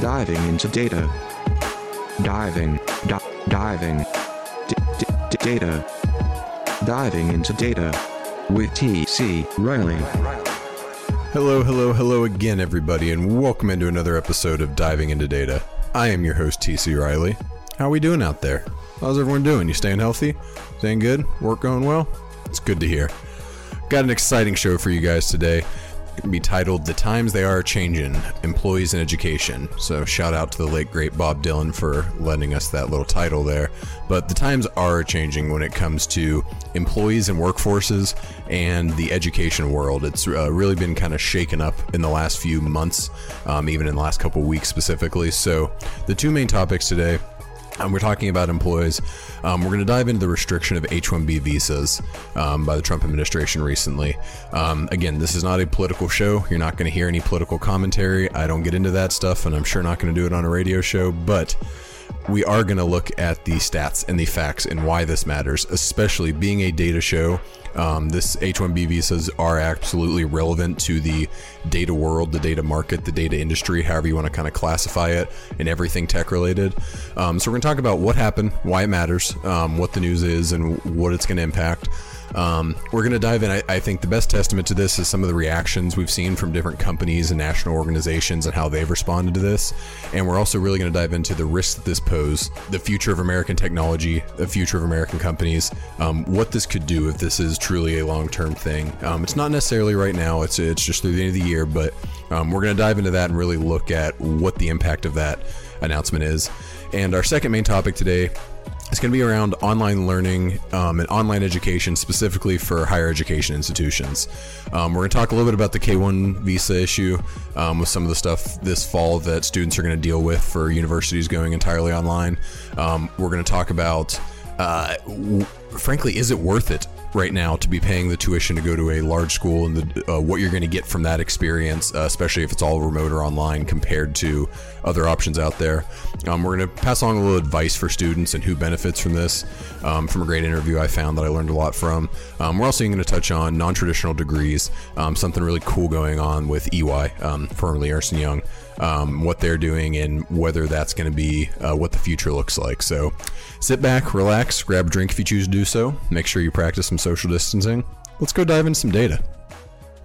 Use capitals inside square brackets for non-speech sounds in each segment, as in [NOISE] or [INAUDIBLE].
Diving into data. Diving. Di- diving. D- d- data. Diving into data. With T.C. Riley. Hello, hello, hello again, everybody, and welcome into another episode of Diving into Data. I am your host, TC Riley. How are we doing out there? How's everyone doing? You staying healthy? Staying good? Work going well? It's good to hear. Got an exciting show for you guys today. Can be titled The Times They Are Changing Employees in Education. So, shout out to the late, great Bob Dylan for lending us that little title there. But the times are changing when it comes to employees and workforces and the education world. It's uh, really been kind of shaken up in the last few months, um, even in the last couple weeks specifically. So, the two main topics today um, we're talking about employees. Um, we're going to dive into the restriction of H 1B visas um, by the Trump administration recently. Um, again, this is not a political show. You're not going to hear any political commentary. I don't get into that stuff, and I'm sure not going to do it on a radio show, but we are going to look at the stats and the facts and why this matters, especially being a data show. Um, this H-1B visas are absolutely relevant to the data world, the data market, the data industry, however you want to kind of classify it, and everything tech related. Um, so we're going to talk about what happened, why it matters, um, what the news is, and what it's going to impact. Um, we're going to dive in. I, I, think the best testament to this is some of the reactions we've seen from different companies and national organizations and how they've responded to this. And we're also really going to dive into the risks that this pose, the future of American technology, the future of American companies, um, what this could do if this is truly a long-term thing. Um, it's not necessarily right now. It's it's just through the end of the year, but um, we're going to dive into that and really look at what the impact of that announcement is. And our second main topic today it's going to be around online learning um, and online education, specifically for higher education institutions. Um, we're going to talk a little bit about the K 1 visa issue um, with some of the stuff this fall that students are going to deal with for universities going entirely online. Um, we're going to talk about, uh, w- frankly, is it worth it right now to be paying the tuition to go to a large school and the, uh, what you're going to get from that experience, uh, especially if it's all remote or online compared to other options out there. Um, we're going to pass along a little advice for students and who benefits from this um, from a great interview I found that I learned a lot from. Um, we're also going to touch on non traditional degrees, um, something really cool going on with EY, um, formerly Ernst Young. Um, what they're doing and whether that's going to be uh, what the future looks like. So sit back, relax, grab a drink if you choose to do so. Make sure you practice some social distancing. Let's go dive into some data.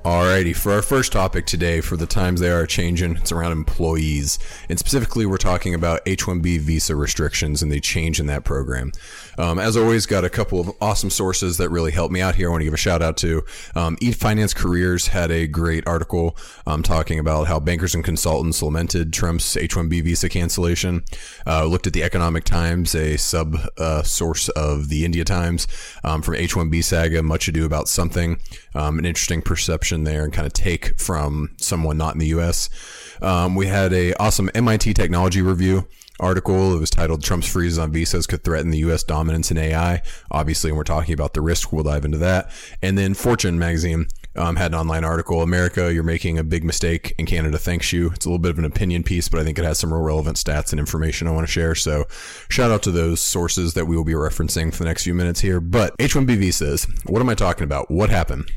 Alrighty, for our first topic today, for the times they are changing, it's around employees. And specifically, we're talking about H 1B visa restrictions and the change in that program. Um, as always, got a couple of awesome sources that really helped me out here. I want to give a shout out to um, eFinance Careers had a great article um, talking about how bankers and consultants lamented Trump's H 1B visa cancellation. Uh, looked at the Economic Times, a sub uh, source of the India Times, um, from H 1B saga, much ado about something, um, an interesting perception there and kind of take from someone not in the U.S. Um, we had a awesome MIT technology review article. It was titled "Trump's freezes on visas could threaten the U.S. dominance in AI." Obviously, when we're talking about the risk, we'll dive into that. And then Fortune magazine. Um, had an online article. America, you're making a big mistake, and Canada thanks you. It's a little bit of an opinion piece, but I think it has some real relevant stats and information I want to share. So, shout out to those sources that we will be referencing for the next few minutes here. But H-1B visas. What am I talking about? What happened?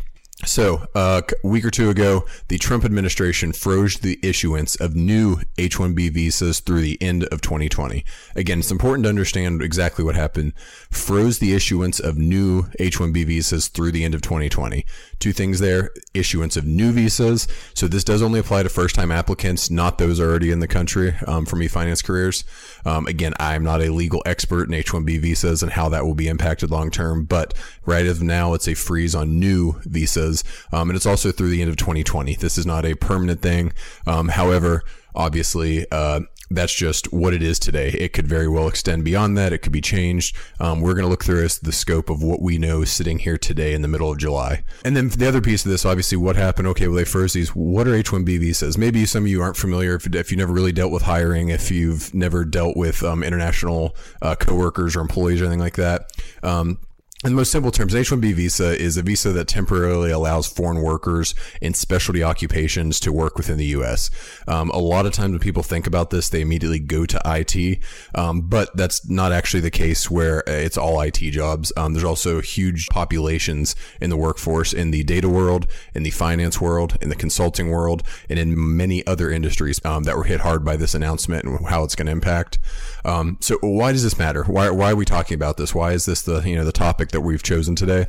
So, uh, a week or two ago, the Trump administration froze the issuance of new H 1B visas through the end of 2020. Again, it's important to understand exactly what happened. Froze the issuance of new H 1B visas through the end of 2020. Two things there issuance of new visas. So, this does only apply to first time applicants, not those already in the country um, from eFinance careers. Um, again, I'm not a legal expert in H 1B visas and how that will be impacted long term, but right as of now, it's a freeze on new visas um, and it's also through the end of 2020. This is not a permanent thing. Um, however, obviously, uh, that's just what it is today. It could very well extend beyond that. It could be changed. Um, we're going to look through the scope of what we know sitting here today in the middle of July. And then the other piece of this, obviously, what happened? Okay, well, they first these. What are H-1B visas? Maybe some of you aren't familiar if, if you never really dealt with hiring, if you've never dealt with um, international uh, coworkers or employees or anything like that. Um, in the most simple terms, an H-1B visa is a visa that temporarily allows foreign workers in specialty occupations to work within the U.S. Um, a lot of times when people think about this, they immediately go to IT, um, but that's not actually the case where it's all IT jobs. Um, there's also huge populations in the workforce in the data world, in the finance world, in the consulting world, and in many other industries um, that were hit hard by this announcement and how it's going to impact. Um, so why does this matter? Why, why are we talking about this? Why is this the you know the topic topic that we've chosen today.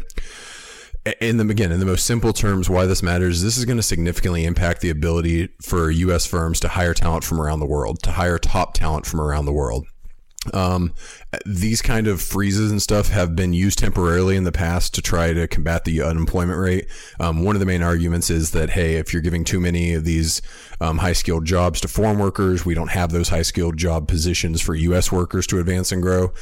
In the again, in the most simple terms, why this matters, this is going to significantly impact the ability for U.S. firms to hire talent from around the world, to hire top talent from around the world. Um, these kind of freezes and stuff have been used temporarily in the past to try to combat the unemployment rate. Um, one of the main arguments is that, hey, if you're giving too many of these um, high skilled jobs to foreign workers, we don't have those high skilled job positions for U.S. workers to advance and grow.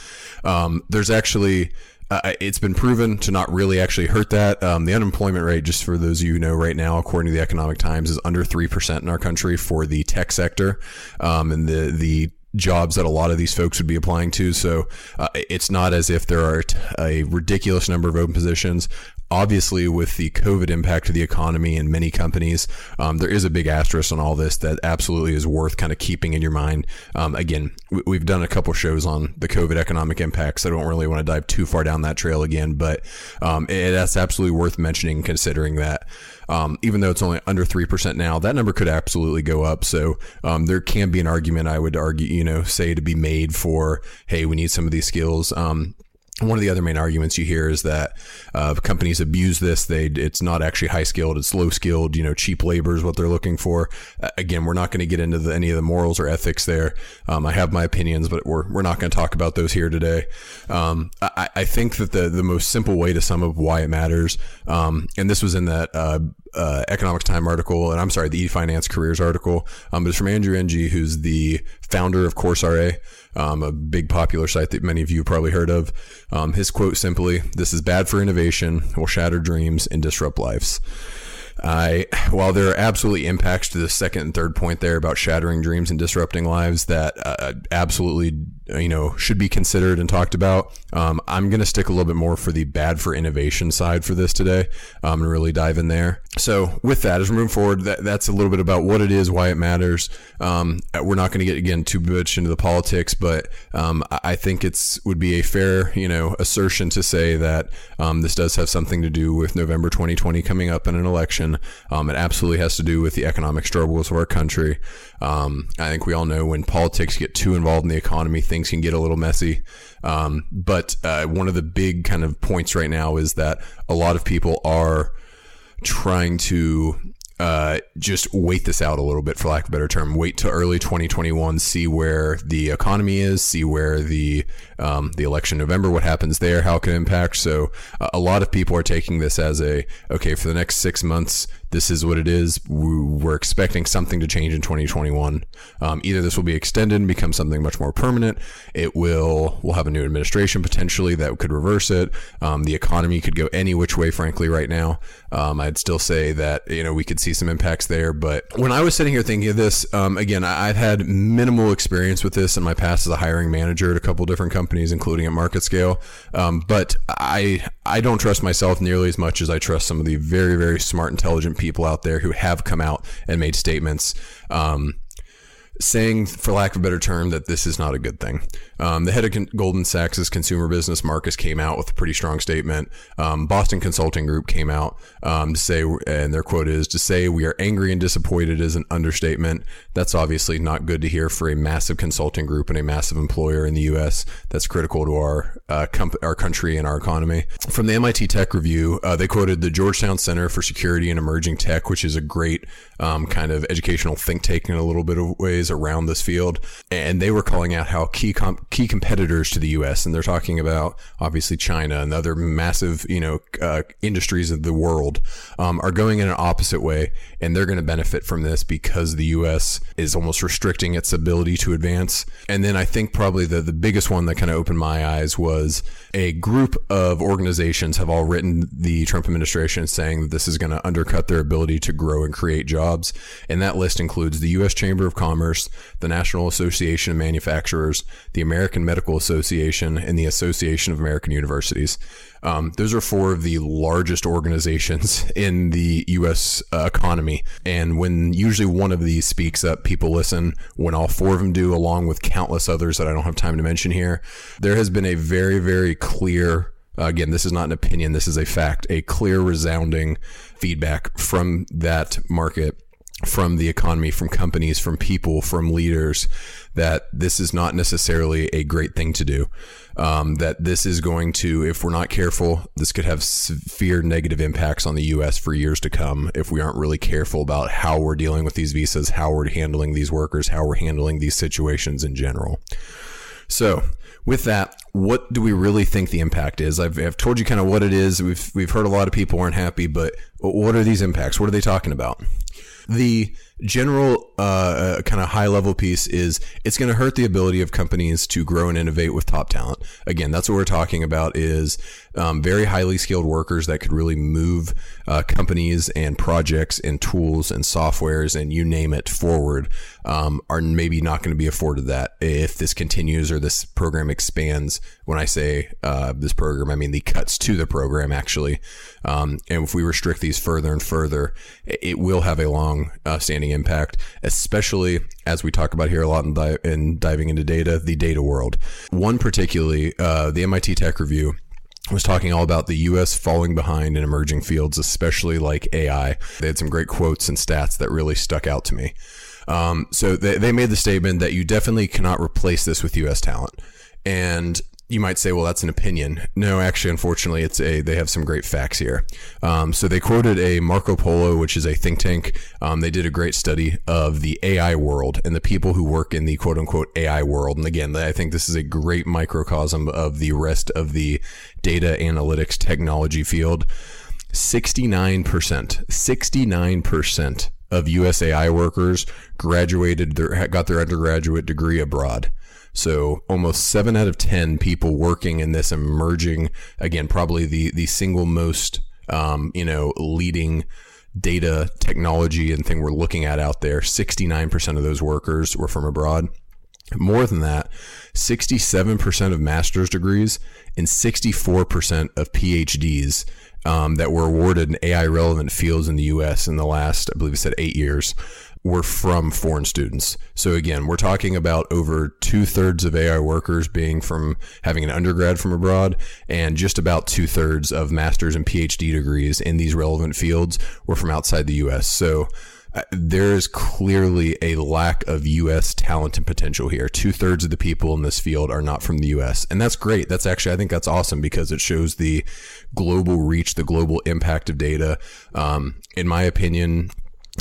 Um, there's actually uh, it's been proven to not really actually hurt that. Um, the unemployment rate, just for those of you who know right now, according to the Economic Times, is under 3% in our country for the tech sector. Um, and the, the jobs that a lot of these folks would be applying to. So uh, it's not as if there are a ridiculous number of open positions obviously with the COVID impact to the economy and many companies, um, there is a big asterisk on all this that absolutely is worth kind of keeping in your mind. Um, again, we've done a couple shows on the COVID economic impacts. I don't really want to dive too far down that trail again, but um, it, that's absolutely worth mentioning considering that. Um, even though it's only under 3% now, that number could absolutely go up. So um, there can be an argument, I would argue, you know, say to be made for, hey, we need some of these skills. Um, one of the other main arguments you hear is that uh, companies abuse this. They it's not actually high skilled; it's low skilled. You know, cheap labor is what they're looking for. Uh, again, we're not going to get into the, any of the morals or ethics there. Um, I have my opinions, but we're we're not going to talk about those here today. Um, I, I, think that the the most simple way to sum up why it matters, um, and this was in that. Uh, uh, Economics Time article, and I'm sorry, the eFinance Careers article. Um, but it's from Andrew Ng, who's the founder of Coursera um, a big popular site that many of you probably heard of. Um, his quote simply, This is bad for innovation, will shatter dreams, and disrupt lives. I, while there are absolutely impacts to the second and third point there about shattering dreams and disrupting lives that uh, absolutely you know should be considered and talked about. Um, I'm going to stick a little bit more for the bad for innovation side for this today um, and really dive in there. So with that, as we move forward, that, that's a little bit about what it is, why it matters. Um, we're not going to get again too much into the politics, but um, I think it's would be a fair you know assertion to say that um, this does have something to do with November 2020 coming up in an election. Um, it absolutely has to do with the economic struggles of our country. I think we all know when politics get too involved in the economy, things can get a little messy. Um, but uh, one of the big kind of points right now is that a lot of people are trying to uh, just wait this out a little bit, for lack of a better term. Wait till early 2021, see where the economy is, see where the um, the election November, what happens there, how it can impact. So uh, a lot of people are taking this as a okay for the next six months this is what it is. We're expecting something to change in 2021. Um, either this will be extended and become something much more permanent. It will, we'll have a new administration potentially that could reverse it. Um, the economy could go any which way, frankly, right now. Um, I'd still say that, you know, we could see some impacts there. But when I was sitting here thinking of this, um, again, I've had minimal experience with this in my past as a hiring manager at a couple different companies, including at Market Scale. Um, but I, I don't trust myself nearly as much as I trust some of the very, very smart, intelligent people out there who have come out and made statements um, saying, for lack of a better term, that this is not a good thing. Um, the head of Goldman Sachs' consumer business, Marcus, came out with a pretty strong statement. Um, Boston Consulting Group came out um, to say, and their quote is, to say we are angry and disappointed is an understatement. That's obviously not good to hear for a massive consulting group and a massive employer in the U.S. that's critical to our uh, comp- our country and our economy. From the MIT Tech Review, uh, they quoted the Georgetown Center for Security and Emerging Tech, which is a great um, kind of educational think tank in a little bit of ways around this field, and they were calling out how key key competitors to the U.S. and they're talking about obviously China and other massive you know uh, industries of the world um, are going in an opposite way, and they're going to benefit from this because the U.S. is almost restricting its ability to advance. And then I think probably the the biggest one that kind of opened my eyes was a group of organizations have all written the Trump administration saying that this is going to undercut their ability to grow and create jobs, and that list includes the U.S. Chamber of Commerce the National Association of Manufacturers, the American Medical Association, and the Association of American Universities. Um, those are four of the largest organizations [LAUGHS] in the U.S. Uh, economy. And when usually one of these speaks up, people listen. When all four of them do, along with countless others that I don't have time to mention here, there has been a very, very clear again, this is not an opinion, this is a fact, a clear, resounding feedback from that market, from the economy, from companies, from people, from leaders, that this is not necessarily a great thing to do. Um, that this is going to, if we're not careful, this could have severe negative impacts on the U.S. for years to come if we aren't really careful about how we're dealing with these visas, how we're handling these workers, how we're handling these situations in general. So, with that, what do we really think the impact is? I've, I've told you kind of what it is. We've we've heard a lot of people aren't happy, but what are these impacts? What are they talking about? The general uh, uh kind of high level piece is it's going to hurt the ability of companies to grow and innovate with top talent. Again, that's what we're talking about is um, very highly skilled workers that could really move uh, companies and projects and tools and softwares and you name it forward um, are maybe not going to be afforded that if this continues or this program expands. When I say uh, this program, I mean the cuts to the program actually. Um, and if we restrict these further and further, it will have a long uh, impact, especially as we talk about here a lot in, di- in diving into data, the data world. One particularly, uh, the MIT Tech Review was talking all about the US falling behind in emerging fields, especially like AI. They had some great quotes and stats that really stuck out to me. Um, so they, they made the statement that you definitely cannot replace this with US talent. And you might say, well, that's an opinion. No, actually, unfortunately, it's a. They have some great facts here. Um, so they quoted a MacroPolo, which is a think tank. Um, they did a great study of the AI world and the people who work in the quote unquote AI world. And again, I think this is a great microcosm of the rest of the data analytics technology field. Sixty-nine percent, sixty-nine percent of U.S. AI workers graduated, their, got their undergraduate degree abroad. So almost seven out of 10 people working in this emerging, again, probably the, the single most, um, you know, leading data technology and thing we're looking at out there. 69% of those workers were from abroad. More than that, 67% of master's degrees and 64% of PhDs um, that were awarded in AI relevant fields in the US in the last, I believe it said eight years, were from foreign students. So again, we're talking about over two thirds of AI workers being from having an undergrad from abroad, and just about two thirds of master's and PhD degrees in these relevant fields were from outside the U.S. So uh, there is clearly a lack of U.S. talent and potential here. Two thirds of the people in this field are not from the U.S., and that's great. That's actually, I think that's awesome because it shows the global reach, the global impact of data. Um, in my opinion,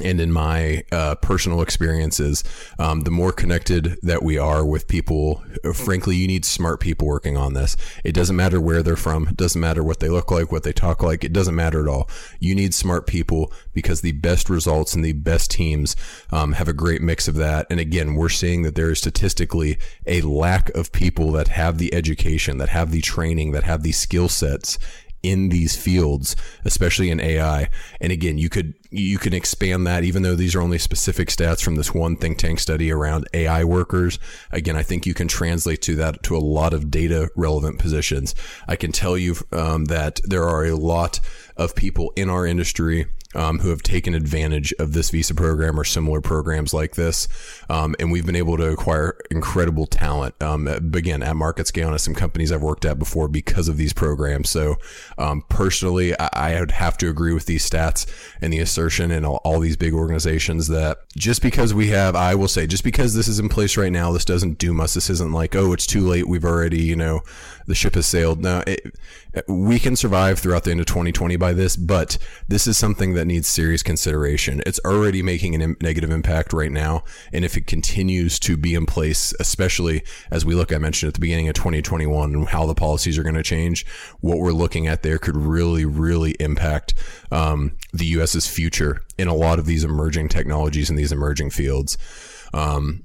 and in my uh, personal experiences, um, the more connected that we are with people, frankly, you need smart people working on this. It doesn't matter where they're from. It doesn't matter what they look like, what they talk like. It doesn't matter at all. You need smart people because the best results and the best teams um, have a great mix of that. And again, we're seeing that there is statistically a lack of people that have the education, that have the training, that have the skill sets in these fields, especially in AI. And again, you could you can expand that even though these are only specific stats from this one think tank study around AI workers. Again, I think you can translate to that to a lot of data relevant positions. I can tell you um, that there are a lot of people in our industry um, who have taken advantage of this visa program or similar programs like this. Um, and we've been able to acquire incredible talent. Um, again, at market scale and at some companies I've worked at before because of these programs. So, um, personally, I, I, would have to agree with these stats and the assertion and all, all these big organizations that just because we have, I will say, just because this is in place right now, this doesn't doom us. This isn't like, oh, it's too late. We've already, you know, the ship has sailed. No, it, we can survive throughout the end of 2020 by this, but this is something that needs serious consideration. It's already making a negative impact right now. And if it continues to be in place, especially as we look, I mentioned at the beginning of 2021 and how the policies are going to change, what we're looking at there could really, really impact um, the U.S.'s future in a lot of these emerging technologies and these emerging fields. Um,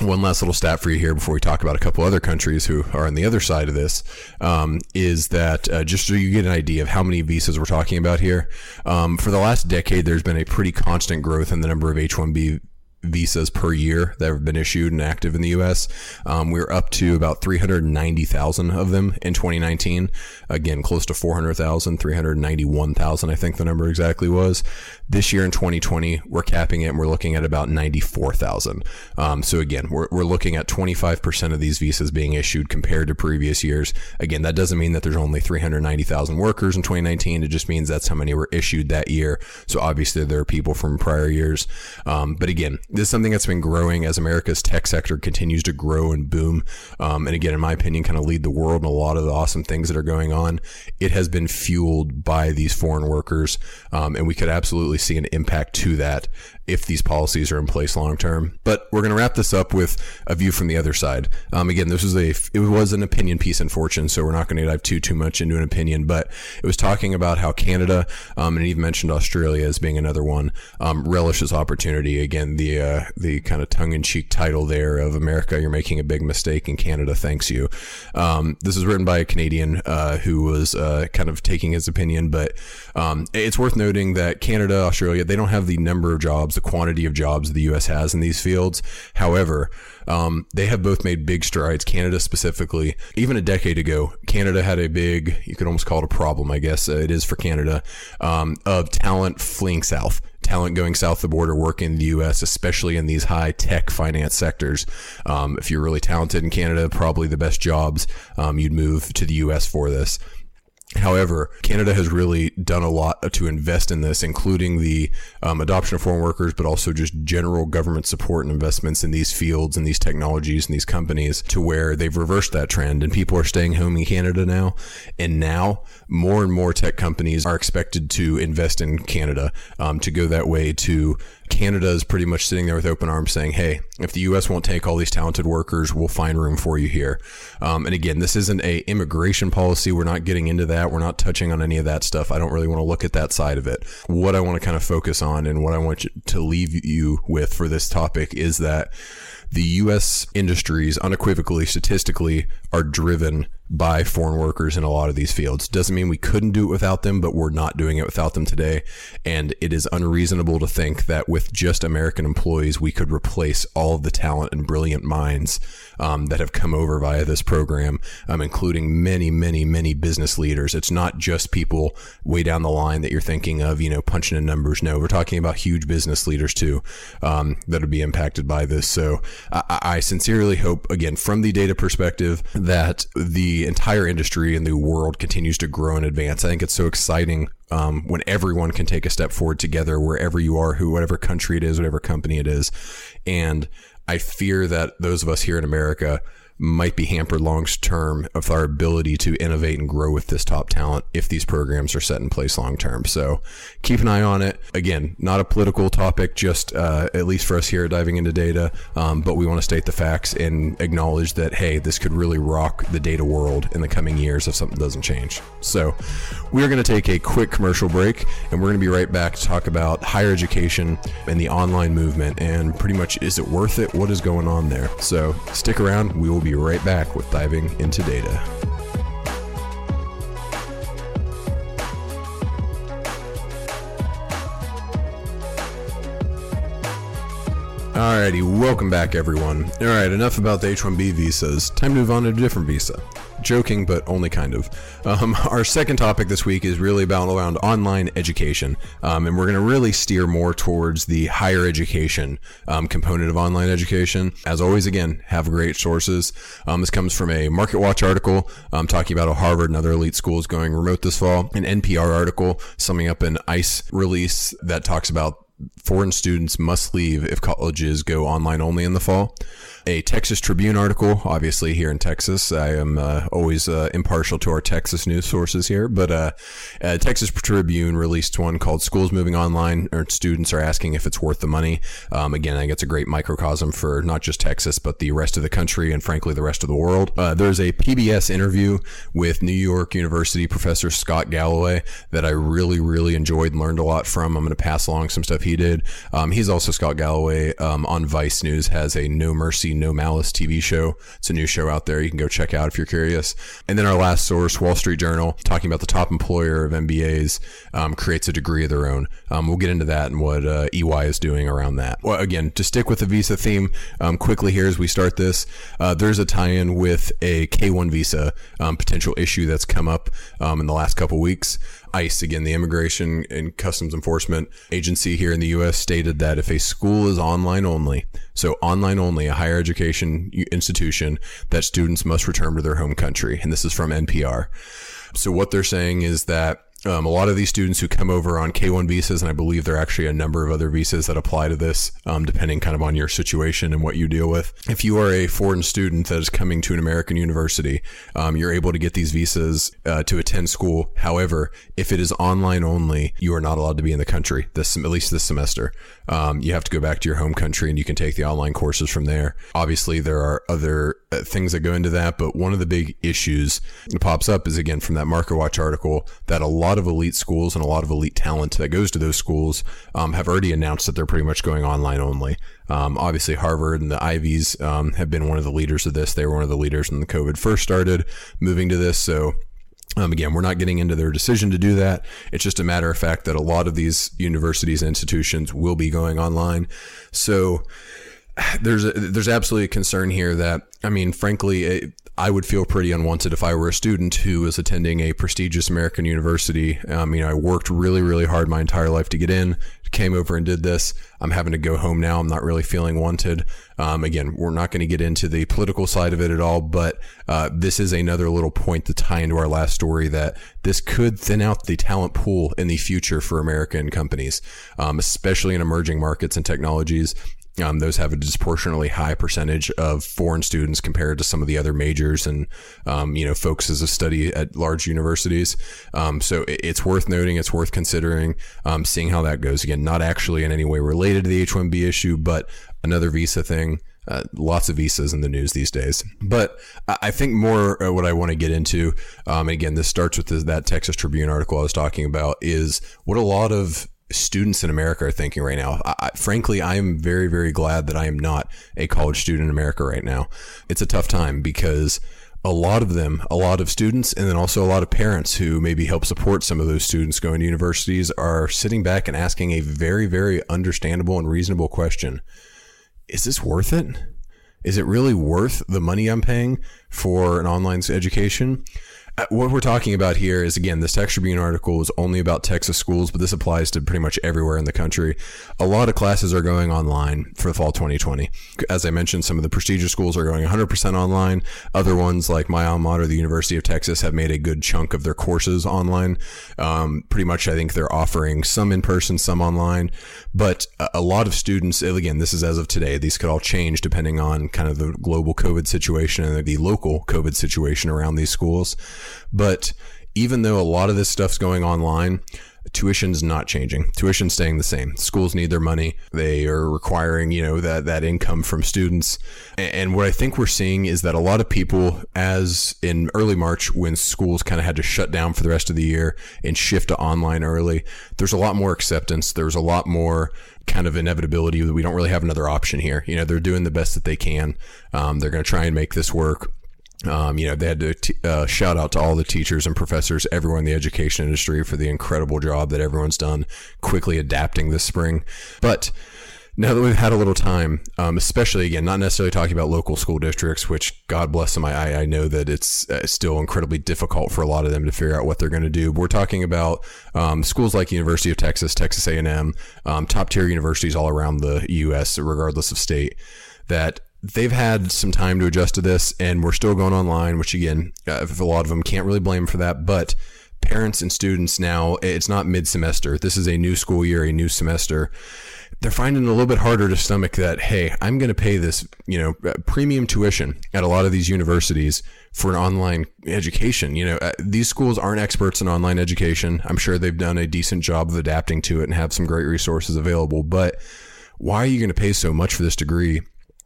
one last little stat for you here before we talk about a couple other countries who are on the other side of this um, is that uh, just so you get an idea of how many visas we're talking about here, um, for the last decade, there's been a pretty constant growth in the number of H 1B visas per year that have been issued and active in the U.S. Um, we're up to about 390,000 of them in 2019. Again, close to 400,000, 391,000, I think the number exactly was. This year in 2020, we're capping it and we're looking at about 94,000. Um, so again, we're, we're looking at 25% of these visas being issued compared to previous years. Again, that doesn't mean that there's only 390,000 workers in 2019. It just means that's how many were issued that year. So obviously there are people from prior years. Um, but again, this is something that's been growing as America's tech sector continues to grow and boom. Um, and again, in my opinion, kind of lead the world in a lot of the awesome things that are going on. It has been fueled by these foreign workers. Um, and we could absolutely see an impact to that if these policies are in place long term. But we're going to wrap this up with a view from the other side. Um, again, this was a it was an opinion piece in Fortune, so we're not going to dive too too much into an opinion. But it was talking about how Canada um, and even mentioned Australia as being another one um, relishes opportunity. Again, the uh, the kind of tongue in cheek title there of America, you're making a big mistake, and Canada thanks you. Um, this is written by a Canadian uh, who was uh, kind of taking his opinion, but um, it's worth noting that Canada, Australia, they don't have the number of jobs the quantity of jobs the U.S. has in these fields. However, um, they have both made big strides. Canada specifically, even a decade ago, Canada had a big, you could almost call it a problem, I guess uh, it is for Canada, um, of talent fleeing south talent going south the border working in the U.S., especially in these high tech finance sectors. Um, if you're really talented in Canada, probably the best jobs, um, you'd move to the U.S. for this. However, Canada has really done a lot to invest in this, including the um, adoption of foreign workers, but also just general government support and investments in these fields and these technologies and these companies to where they've reversed that trend and people are staying home in Canada now. And now more and more tech companies are expected to invest in Canada um, to go that way to Canada is pretty much sitting there with open arms saying, hey, if the U.S. won't take all these talented workers, we'll find room for you here. Um, and again, this isn't a immigration policy. We're not getting into that. We're not touching on any of that stuff. I don't really want to look at that side of it. What I want to kind of focus on and what I want to leave you with for this topic is that the U.S. industries unequivocally, statistically, are driven by foreign workers in a lot of these fields. Doesn't mean we couldn't do it without them, but we're not doing it without them today. And it is unreasonable to think that with just American employees, we could replace all of the talent and brilliant minds um, that have come over via this program, um, including many, many, many business leaders. It's not just people way down the line that you're thinking of, you know, punching in numbers. No, we're talking about huge business leaders too um, that would be impacted by this. So I, I sincerely hope, again, from the data perspective, that the entire industry and the world continues to grow and advance. I think it's so exciting um, when everyone can take a step forward together, wherever you are, who, whatever country it is, whatever company it is. And I fear that those of us here in America might be hampered long term of our ability to innovate and grow with this top talent if these programs are set in place long term. So keep an eye on it. Again, not a political topic, just uh, at least for us here diving into data, um, but we want to state the facts and acknowledge that, hey, this could really rock the data world in the coming years if something doesn't change. So we are going to take a quick commercial break and we're going to be right back to talk about higher education and the online movement and pretty much is it worth it? What is going on there? So stick around. We will be be right back with Diving into Data. Alrighty, welcome back everyone. Alright, enough about the H-1B visas. Time to move on to a different visa. Joking, but only kind of. Um, [LAUGHS] our second topic this week is really about around online education, um, and we're going to really steer more towards the higher education um, component of online education. As always, again, have great sources. Um, this comes from a MarketWatch article um, talking about a Harvard and other elite schools going remote this fall, an NPR article summing up an ICE release that talks about foreign students must leave if colleges go online only in the fall a Texas Tribune article, obviously here in Texas. I am uh, always uh, impartial to our Texas news sources here, but uh, uh, Texas Tribune released one called "Schools Moving Online," or students are asking if it's worth the money. Um, again, I think it's a great microcosm for not just Texas, but the rest of the country and frankly the rest of the world. Uh, there's a PBS interview with New York University professor Scott Galloway that I really, really enjoyed and learned a lot from. I'm going to pass along some stuff he did. Um, he's also Scott Galloway um, on Vice News has a No Mercy, No Malice TV show. It's a new show out there you can go check out if you're curious. And then our last source, Wall Street Journal, talking about the top employer of MBAs um, creates a degree of their own. Um, we'll get into that and what uh, EY is doing around that. Well, again, to stick with the visa theme um, quickly here as we start this, uh, there's a tie-in with a K1 visa um, potential issue that's come up um, in the last couple weeks. ICE, again, the Immigration and Customs Enforcement Agency here in the U.S., stated that if a school is online only, so online only, a higher education institution, that students must return to their home country. And this is from NPR. So what they're saying is that um, a lot of these students who come over on K1 visas, and I believe there are actually a number of other visas that apply to this, um, depending kind of on your situation and what you deal with. If you are a foreign student that is coming to an American university, um, you're able to get these visas uh, to attend school. However, if it is online only, you are not allowed to be in the country this at least this semester. Um, you have to go back to your home country, and you can take the online courses from there. Obviously, there are other uh, things that go into that, but one of the big issues that pops up is again from that MarketWatch article that a lot lot of elite schools and a lot of elite talent that goes to those schools um, have already announced that they're pretty much going online only. Um, obviously, Harvard and the Ivies um, have been one of the leaders of this. They were one of the leaders when the COVID first started moving to this. So um, again, we're not getting into their decision to do that. It's just a matter of fact that a lot of these universities and institutions will be going online. So there's a, there's absolutely a concern here that I mean, frankly, it, I would feel pretty unwanted if I were a student who was attending a prestigious American university. Um, you know, I worked really, really hard my entire life to get in, came over and did this. I'm having to go home now. I'm not really feeling wanted. Um, again, we're not going to get into the political side of it at all, but uh, this is another little point to tie into our last story that this could thin out the talent pool in the future for American companies, um, especially in emerging markets and technologies. Um, those have a disproportionately high percentage of foreign students compared to some of the other majors and, um, you know, focuses of study at large universities. Um, so it's worth noting, it's worth considering, um, seeing how that goes. Again, not actually in any way related to the H 1B issue, but another visa thing. Uh, lots of visas in the news these days. But I think more uh, what I want to get into, um, and again, this starts with that Texas Tribune article I was talking about, is what a lot of students in America are thinking right now. I, frankly, I am very, very glad that I am not a college student in America right now. It's a tough time because a lot of them, a lot of students, and then also a lot of parents who maybe help support some of those students going to universities are sitting back and asking a very, very understandable and reasonable question Is this worth it? Is it really worth the money I'm paying for an online education? Uh, what we're talking about here is again, this Texas Tribune article is only about Texas schools, but this applies to pretty much everywhere in the country. A lot of classes are going online for fall 2020. As I mentioned, some of the prestigious schools are going 100% online. Other ones, like my alma mater, the University of Texas, have made a good chunk of their courses online. Um, pretty much, I think they're offering some in person, some online. But a lot of students, again, this is as of today, these could all change depending on kind of the global COVID situation and the local COVID situation around these schools. But even though a lot of this stuff's going online, tuition's not changing. Tuition's staying the same. Schools need their money. They are requiring, you know, that, that income from students. And what I think we're seeing is that a lot of people, as in early March, when schools kind of had to shut down for the rest of the year and shift to online early, there's a lot more acceptance. There's a lot more kind of inevitability that we don't really have another option here. You know, they're doing the best that they can. Um, they're going to try and make this work. Um, you know, they had to t- uh, shout out to all the teachers and professors, everyone in the education industry for the incredible job that everyone's done quickly adapting this spring. But now that we've had a little time, um, especially again, not necessarily talking about local school districts, which God bless them, I, I know that it's uh, still incredibly difficult for a lot of them to figure out what they're going to do. But we're talking about um, schools like University of Texas, Texas A&M, um, top tier universities all around the U.S., regardless of state, that they've had some time to adjust to this and we're still going online, which again, uh, a lot of them can't really blame for that. But parents and students now, it's not mid semester. This is a new school year, a new semester. They're finding it a little bit harder to stomach that, hey, I'm going to pay this, you know, uh, premium tuition at a lot of these universities for an online education. You know, uh, these schools aren't experts in online education. I'm sure they've done a decent job of adapting to it and have some great resources available. But why are you going to pay so much for this degree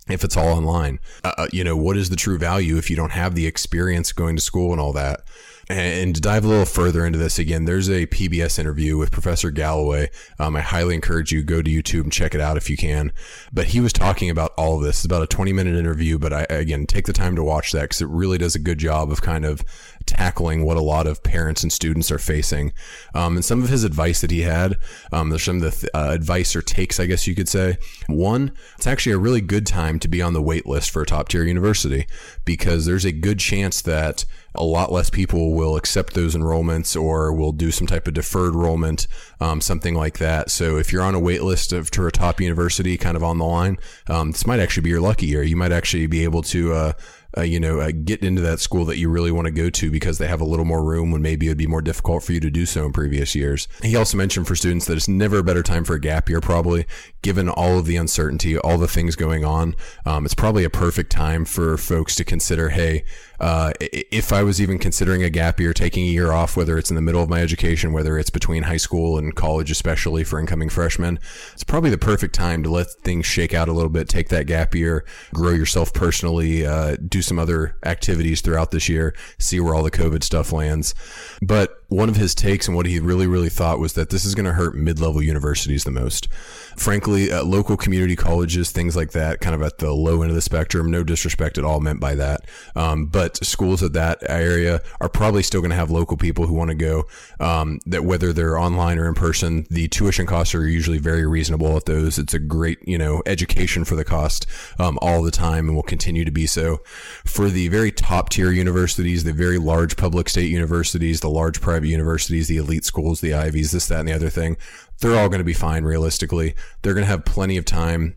if it's all online. Uh, uh, you know, what is the true value if you don't have the experience going to school and all that? And to dive a little further into this again, there's a PBS interview with Professor Galloway. Um, I highly encourage you go to YouTube and check it out if you can. But he was talking about all of this. It's about a 20 minute interview, but I again take the time to watch that because it really does a good job of kind of tackling what a lot of parents and students are facing. Um, and some of his advice that he had, um, there's some of the th- uh, advice or takes, I guess you could say. One, it's actually a really good time to be on the wait list for a top tier university because there's a good chance that a lot less people will accept those enrollments or will do some type of deferred enrollment, um, something like that. So if you're on a wait list of, to a top university kind of on the line, um, this might actually be your lucky year. You might actually be able to, uh, uh, you know, uh, get into that school that you really want to go to because they have a little more room when maybe it would be more difficult for you to do so in previous years. He also mentioned for students that it's never a better time for a gap year, probably given all of the uncertainty, all the things going on. Um, it's probably a perfect time for folks to consider, hey, uh, if I was even considering a gap year, taking a year off, whether it's in the middle of my education, whether it's between high school and college, especially for incoming freshmen, it's probably the perfect time to let things shake out a little bit, take that gap year, grow yourself personally, uh, do some other activities throughout this year, see where all the COVID stuff lands. But one of his takes and what he really, really thought was that this is going to hurt mid level universities the most. Frankly, uh, local community colleges, things like that, kind of at the low end of the spectrum, no disrespect at all meant by that. Um, but schools of that area are probably still going to have local people who want to go, um, that whether they're online or in person, the tuition costs are usually very reasonable at those. It's a great, you know, education for the cost um, all the time and will continue to be so. For the very top tier universities, the very large public state universities, the large private universities, the elite schools, the Ivies, this, that, and the other thing, they're all going to be fine realistically. They're going to have plenty of time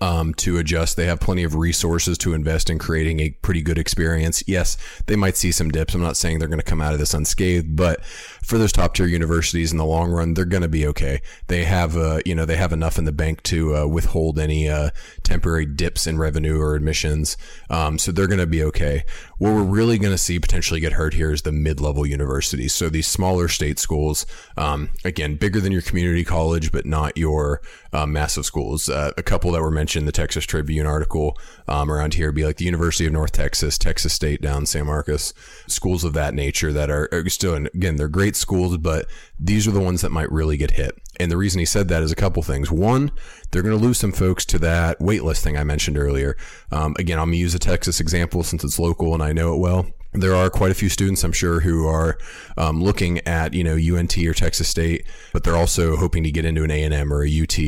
um, to adjust. They have plenty of resources to invest in creating a pretty good experience. Yes, they might see some dips. I'm not saying they're going to come out of this unscathed, but for those top tier universities in the long run, they're going to be okay. They have, uh, you know, they have enough in the bank to uh, withhold any uh, temporary dips in revenue or admissions. Um, so they're going to be okay. What we're really going to see potentially get hurt here is the mid level universities. So these smaller state schools, um, again, bigger than your community college, but not your uh, massive schools. Uh, a couple that were mentioned, the Texas Tribune article um, around here, be like the University of North Texas, Texas State down San Marcos, schools of that nature that are, are still, again, they're great schools, but these are the ones that might really get hit. And the reason he said that is a couple things. One, they're going to lose some folks to that waitlist thing I mentioned earlier. Um, again, I'm going to use a Texas example since it's local and I know it well there are quite a few students, I'm sure, who are um, looking at you know UNT or Texas State, but they're also hoping to get into an A and M or a UT,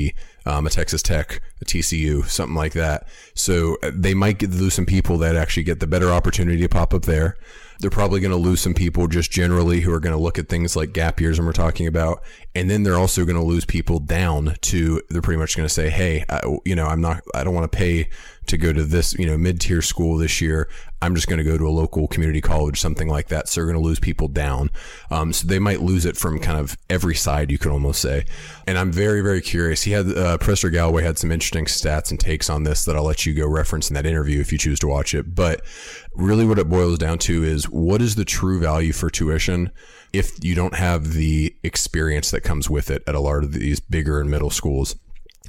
um, a Texas Tech, a TCU, something like that. So uh, they might get, lose some people that actually get the better opportunity to pop up there. They're probably going to lose some people just generally who are going to look at things like gap years and we're talking about. And then they're also going to lose people down to, they're pretty much going to say, Hey, I, you know, I'm not, I don't want to pay to go to this, you know, mid tier school this year. I'm just going to go to a local community college, something like that. So they're going to lose people down. Um, so they might lose it from kind of every side, you could almost say. And I'm very, very curious. He had, uh, Professor Galloway had some interesting stats and takes on this that I'll let you go reference in that interview if you choose to watch it. But really what it boils down to is what is the true value for tuition if you don't have the experience that comes with it at a lot of these bigger and middle schools?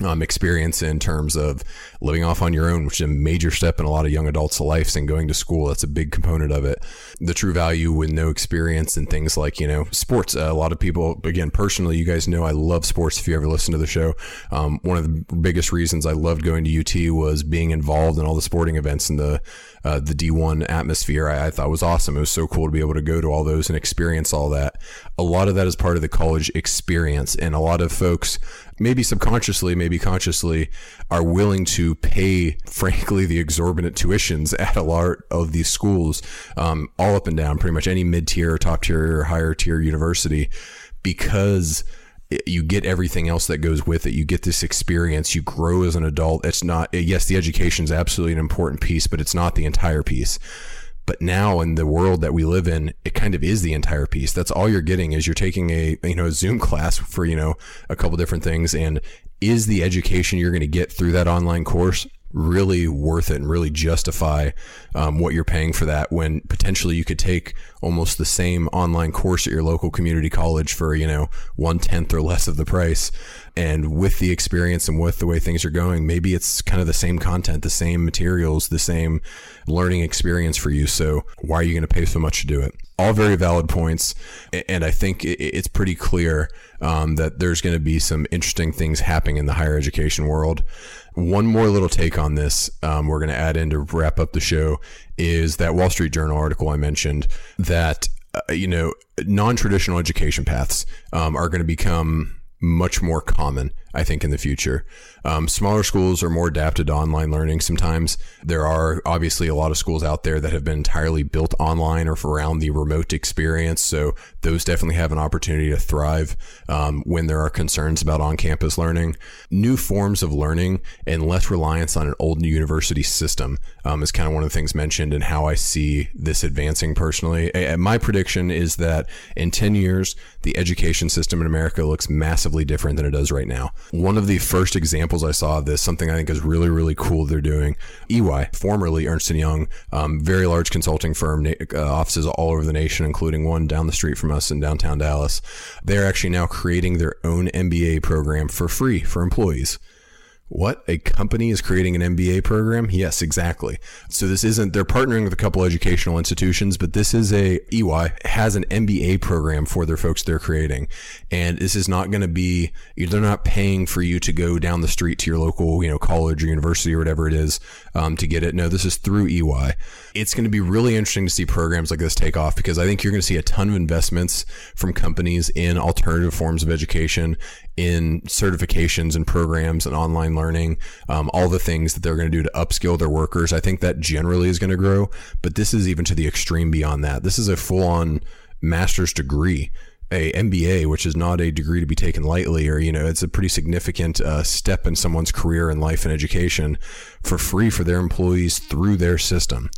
um, experience in terms of living off on your own, which is a major step in a lot of young adults' lives and going to school. That's a big component of it. The true value with no experience and things like, you know, sports. Uh, a lot of people, again, personally, you guys know I love sports if you ever listen to the show. Um, one of the biggest reasons I loved going to UT was being involved in all the sporting events and the, uh, the D1 atmosphere. I, I thought was awesome. It was so cool to be able to go to all those and experience all that. A lot of that is part of the college experience. And a lot of folks, maybe subconsciously, maybe consciously, are willing to pay, [LAUGHS] frankly, the exorbitant tuitions at a lot of these schools, um, all up and down, pretty much any mid tier, top tier, or higher tier university, because you get everything else that goes with it. You get this experience. You grow as an adult. It's not, yes, the education is absolutely an important piece, but it's not the entire piece. But now in the world that we live in, it kind of is the entire piece. That's all you're getting is you're taking a, you know, a Zoom class for, you know, a couple different things. And is the education you're going to get through that online course really worth it and really justify um, what you're paying for that when potentially you could take almost the same online course at your local community college for you know one tenth or less of the price. And with the experience and with the way things are going maybe it's kind of the same content the same materials the same learning experience for you. So why are you going to pay so much to do it? All very valid points, and I think it's pretty clear um, that there's going to be some interesting things happening in the higher education world. One more little take on this um, we're going to add in to wrap up the show is that Wall Street Journal article I mentioned that uh, you know non-traditional education paths um, are going to become much more common, I think, in the future. Um, smaller schools are more adapted to online learning. Sometimes there are obviously a lot of schools out there that have been entirely built online or around the remote experience. So those definitely have an opportunity to thrive um, when there are concerns about on campus learning. New forms of learning and less reliance on an old university system um, is kind of one of the things mentioned and how I see this advancing personally. My prediction is that in 10 years, the education system in America looks massively different than it does right now. One of the first examples I saw of this, something I think is really, really cool they're doing. EY, formerly Ernst & Young, um, very large consulting firm, uh, offices all over the nation, including one down the street from us in downtown Dallas. They're actually now creating their own MBA program for free for employees. What? A company is creating an MBA program? Yes, exactly. So this isn't, they're partnering with a couple educational institutions, but this is a, EY has an MBA program for their folks they're creating. And this is not going to be, they're not paying for you to go down the street to your local, you know, college or university or whatever it is um, to get it. No, this is through EY. It's going to be really interesting to see programs like this take off because I think you're going to see a ton of investments from companies in alternative forms of education, in certifications and programs and online learning, um, all the things that they're going to do to upskill their workers. I think that generally is going to grow, but this is even to the extreme beyond that. This is a full on master's degree a MBA, which is not a degree to be taken lightly, or you know, it's a pretty significant uh, step in someone's career and life and education, for free for their employees through their system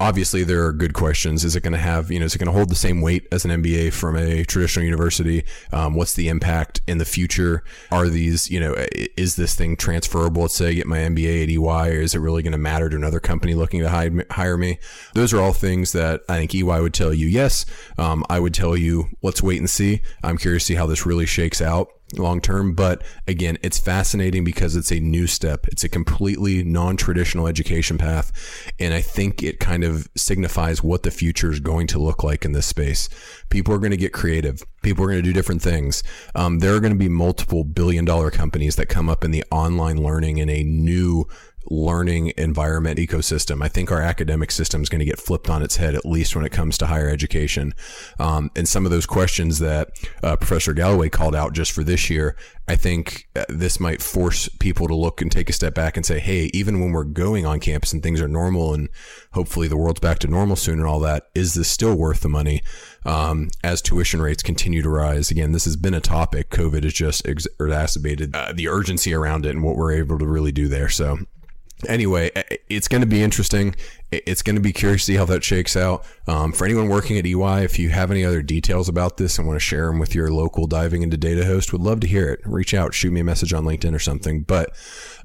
obviously there are good questions. Is it going to have, you know, is it going to hold the same weight as an MBA from a traditional university? Um, what's the impact in the future? Are these, you know, is this thing transferable? Let's say I get my MBA at EY, or is it really going to matter to another company looking to hire me? Those are all things that I think EY would tell you yes. Um, I would tell you, let's wait and see. I'm curious to see how this really shakes out long term. But again, it's fascinating because it's a new step. It's a completely non traditional education path. And I think it kind of signifies what the future is going to look like in this space. People are going to get creative. People are going to do different things. Um, there are going to be multiple billion dollar companies that come up in the online learning in a new learning environment ecosystem. I think our academic system is going to get flipped on its head, at least when it comes to higher education. Um, and some of those questions that uh, Professor Galloway called out just for this year, I think uh, this might force people to look and take a step back and say, hey, even when we're going on campus and things are normal and hopefully the world's back to normal soon and all that, is this still worth the money? Um, as tuition rates continue to rise. Again, this has been a topic. COVID has just exacerbated uh, the urgency around it and what we're able to really do there. So anyway, it's going to be interesting. It's going to be curious to see how that shakes out. Um, for anyone working at EY, if you have any other details about this and want to share them with your local diving into data host, would love to hear it. Reach out, shoot me a message on LinkedIn or something. But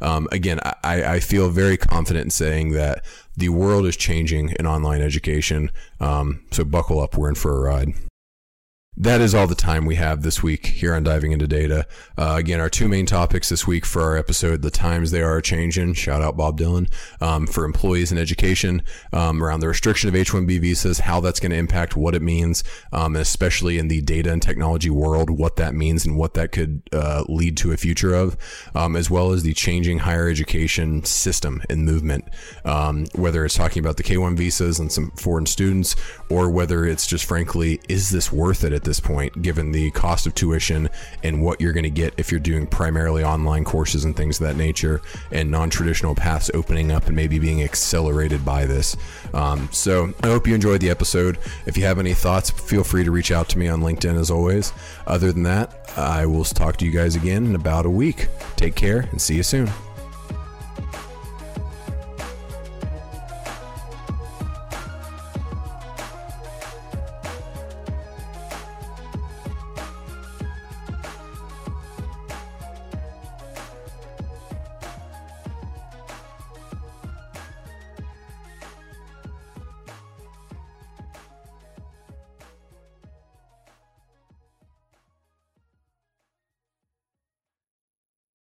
um, again, I, I, feel very confident in saying that the world is changing in online education. Um, so buckle up, we're in for a ride. That is all the time we have this week here on Diving into Data. Uh, again, our two main topics this week for our episode the times they are changing. Shout out Bob Dylan. Um, for employees and education, um, around the restriction of H 1B visas, how that's going to impact what it means, um, especially in the data and technology world, what that means and what that could uh, lead to a future of, um, as well as the changing higher education system and movement, um, whether it's talking about the K 1 visas and some foreign students, or whether it's just frankly, is this worth it at this point, given the cost of tuition and what you're going to get if you're doing primarily online courses and things of that nature, and non traditional paths opening up and maybe being accelerated by this. Um, so I hope you enjoyed the episode. If you have any thoughts, feel free to reach out to me on LinkedIn as always. Other than that, I will talk to you guys again in about a week. Take care and see you soon.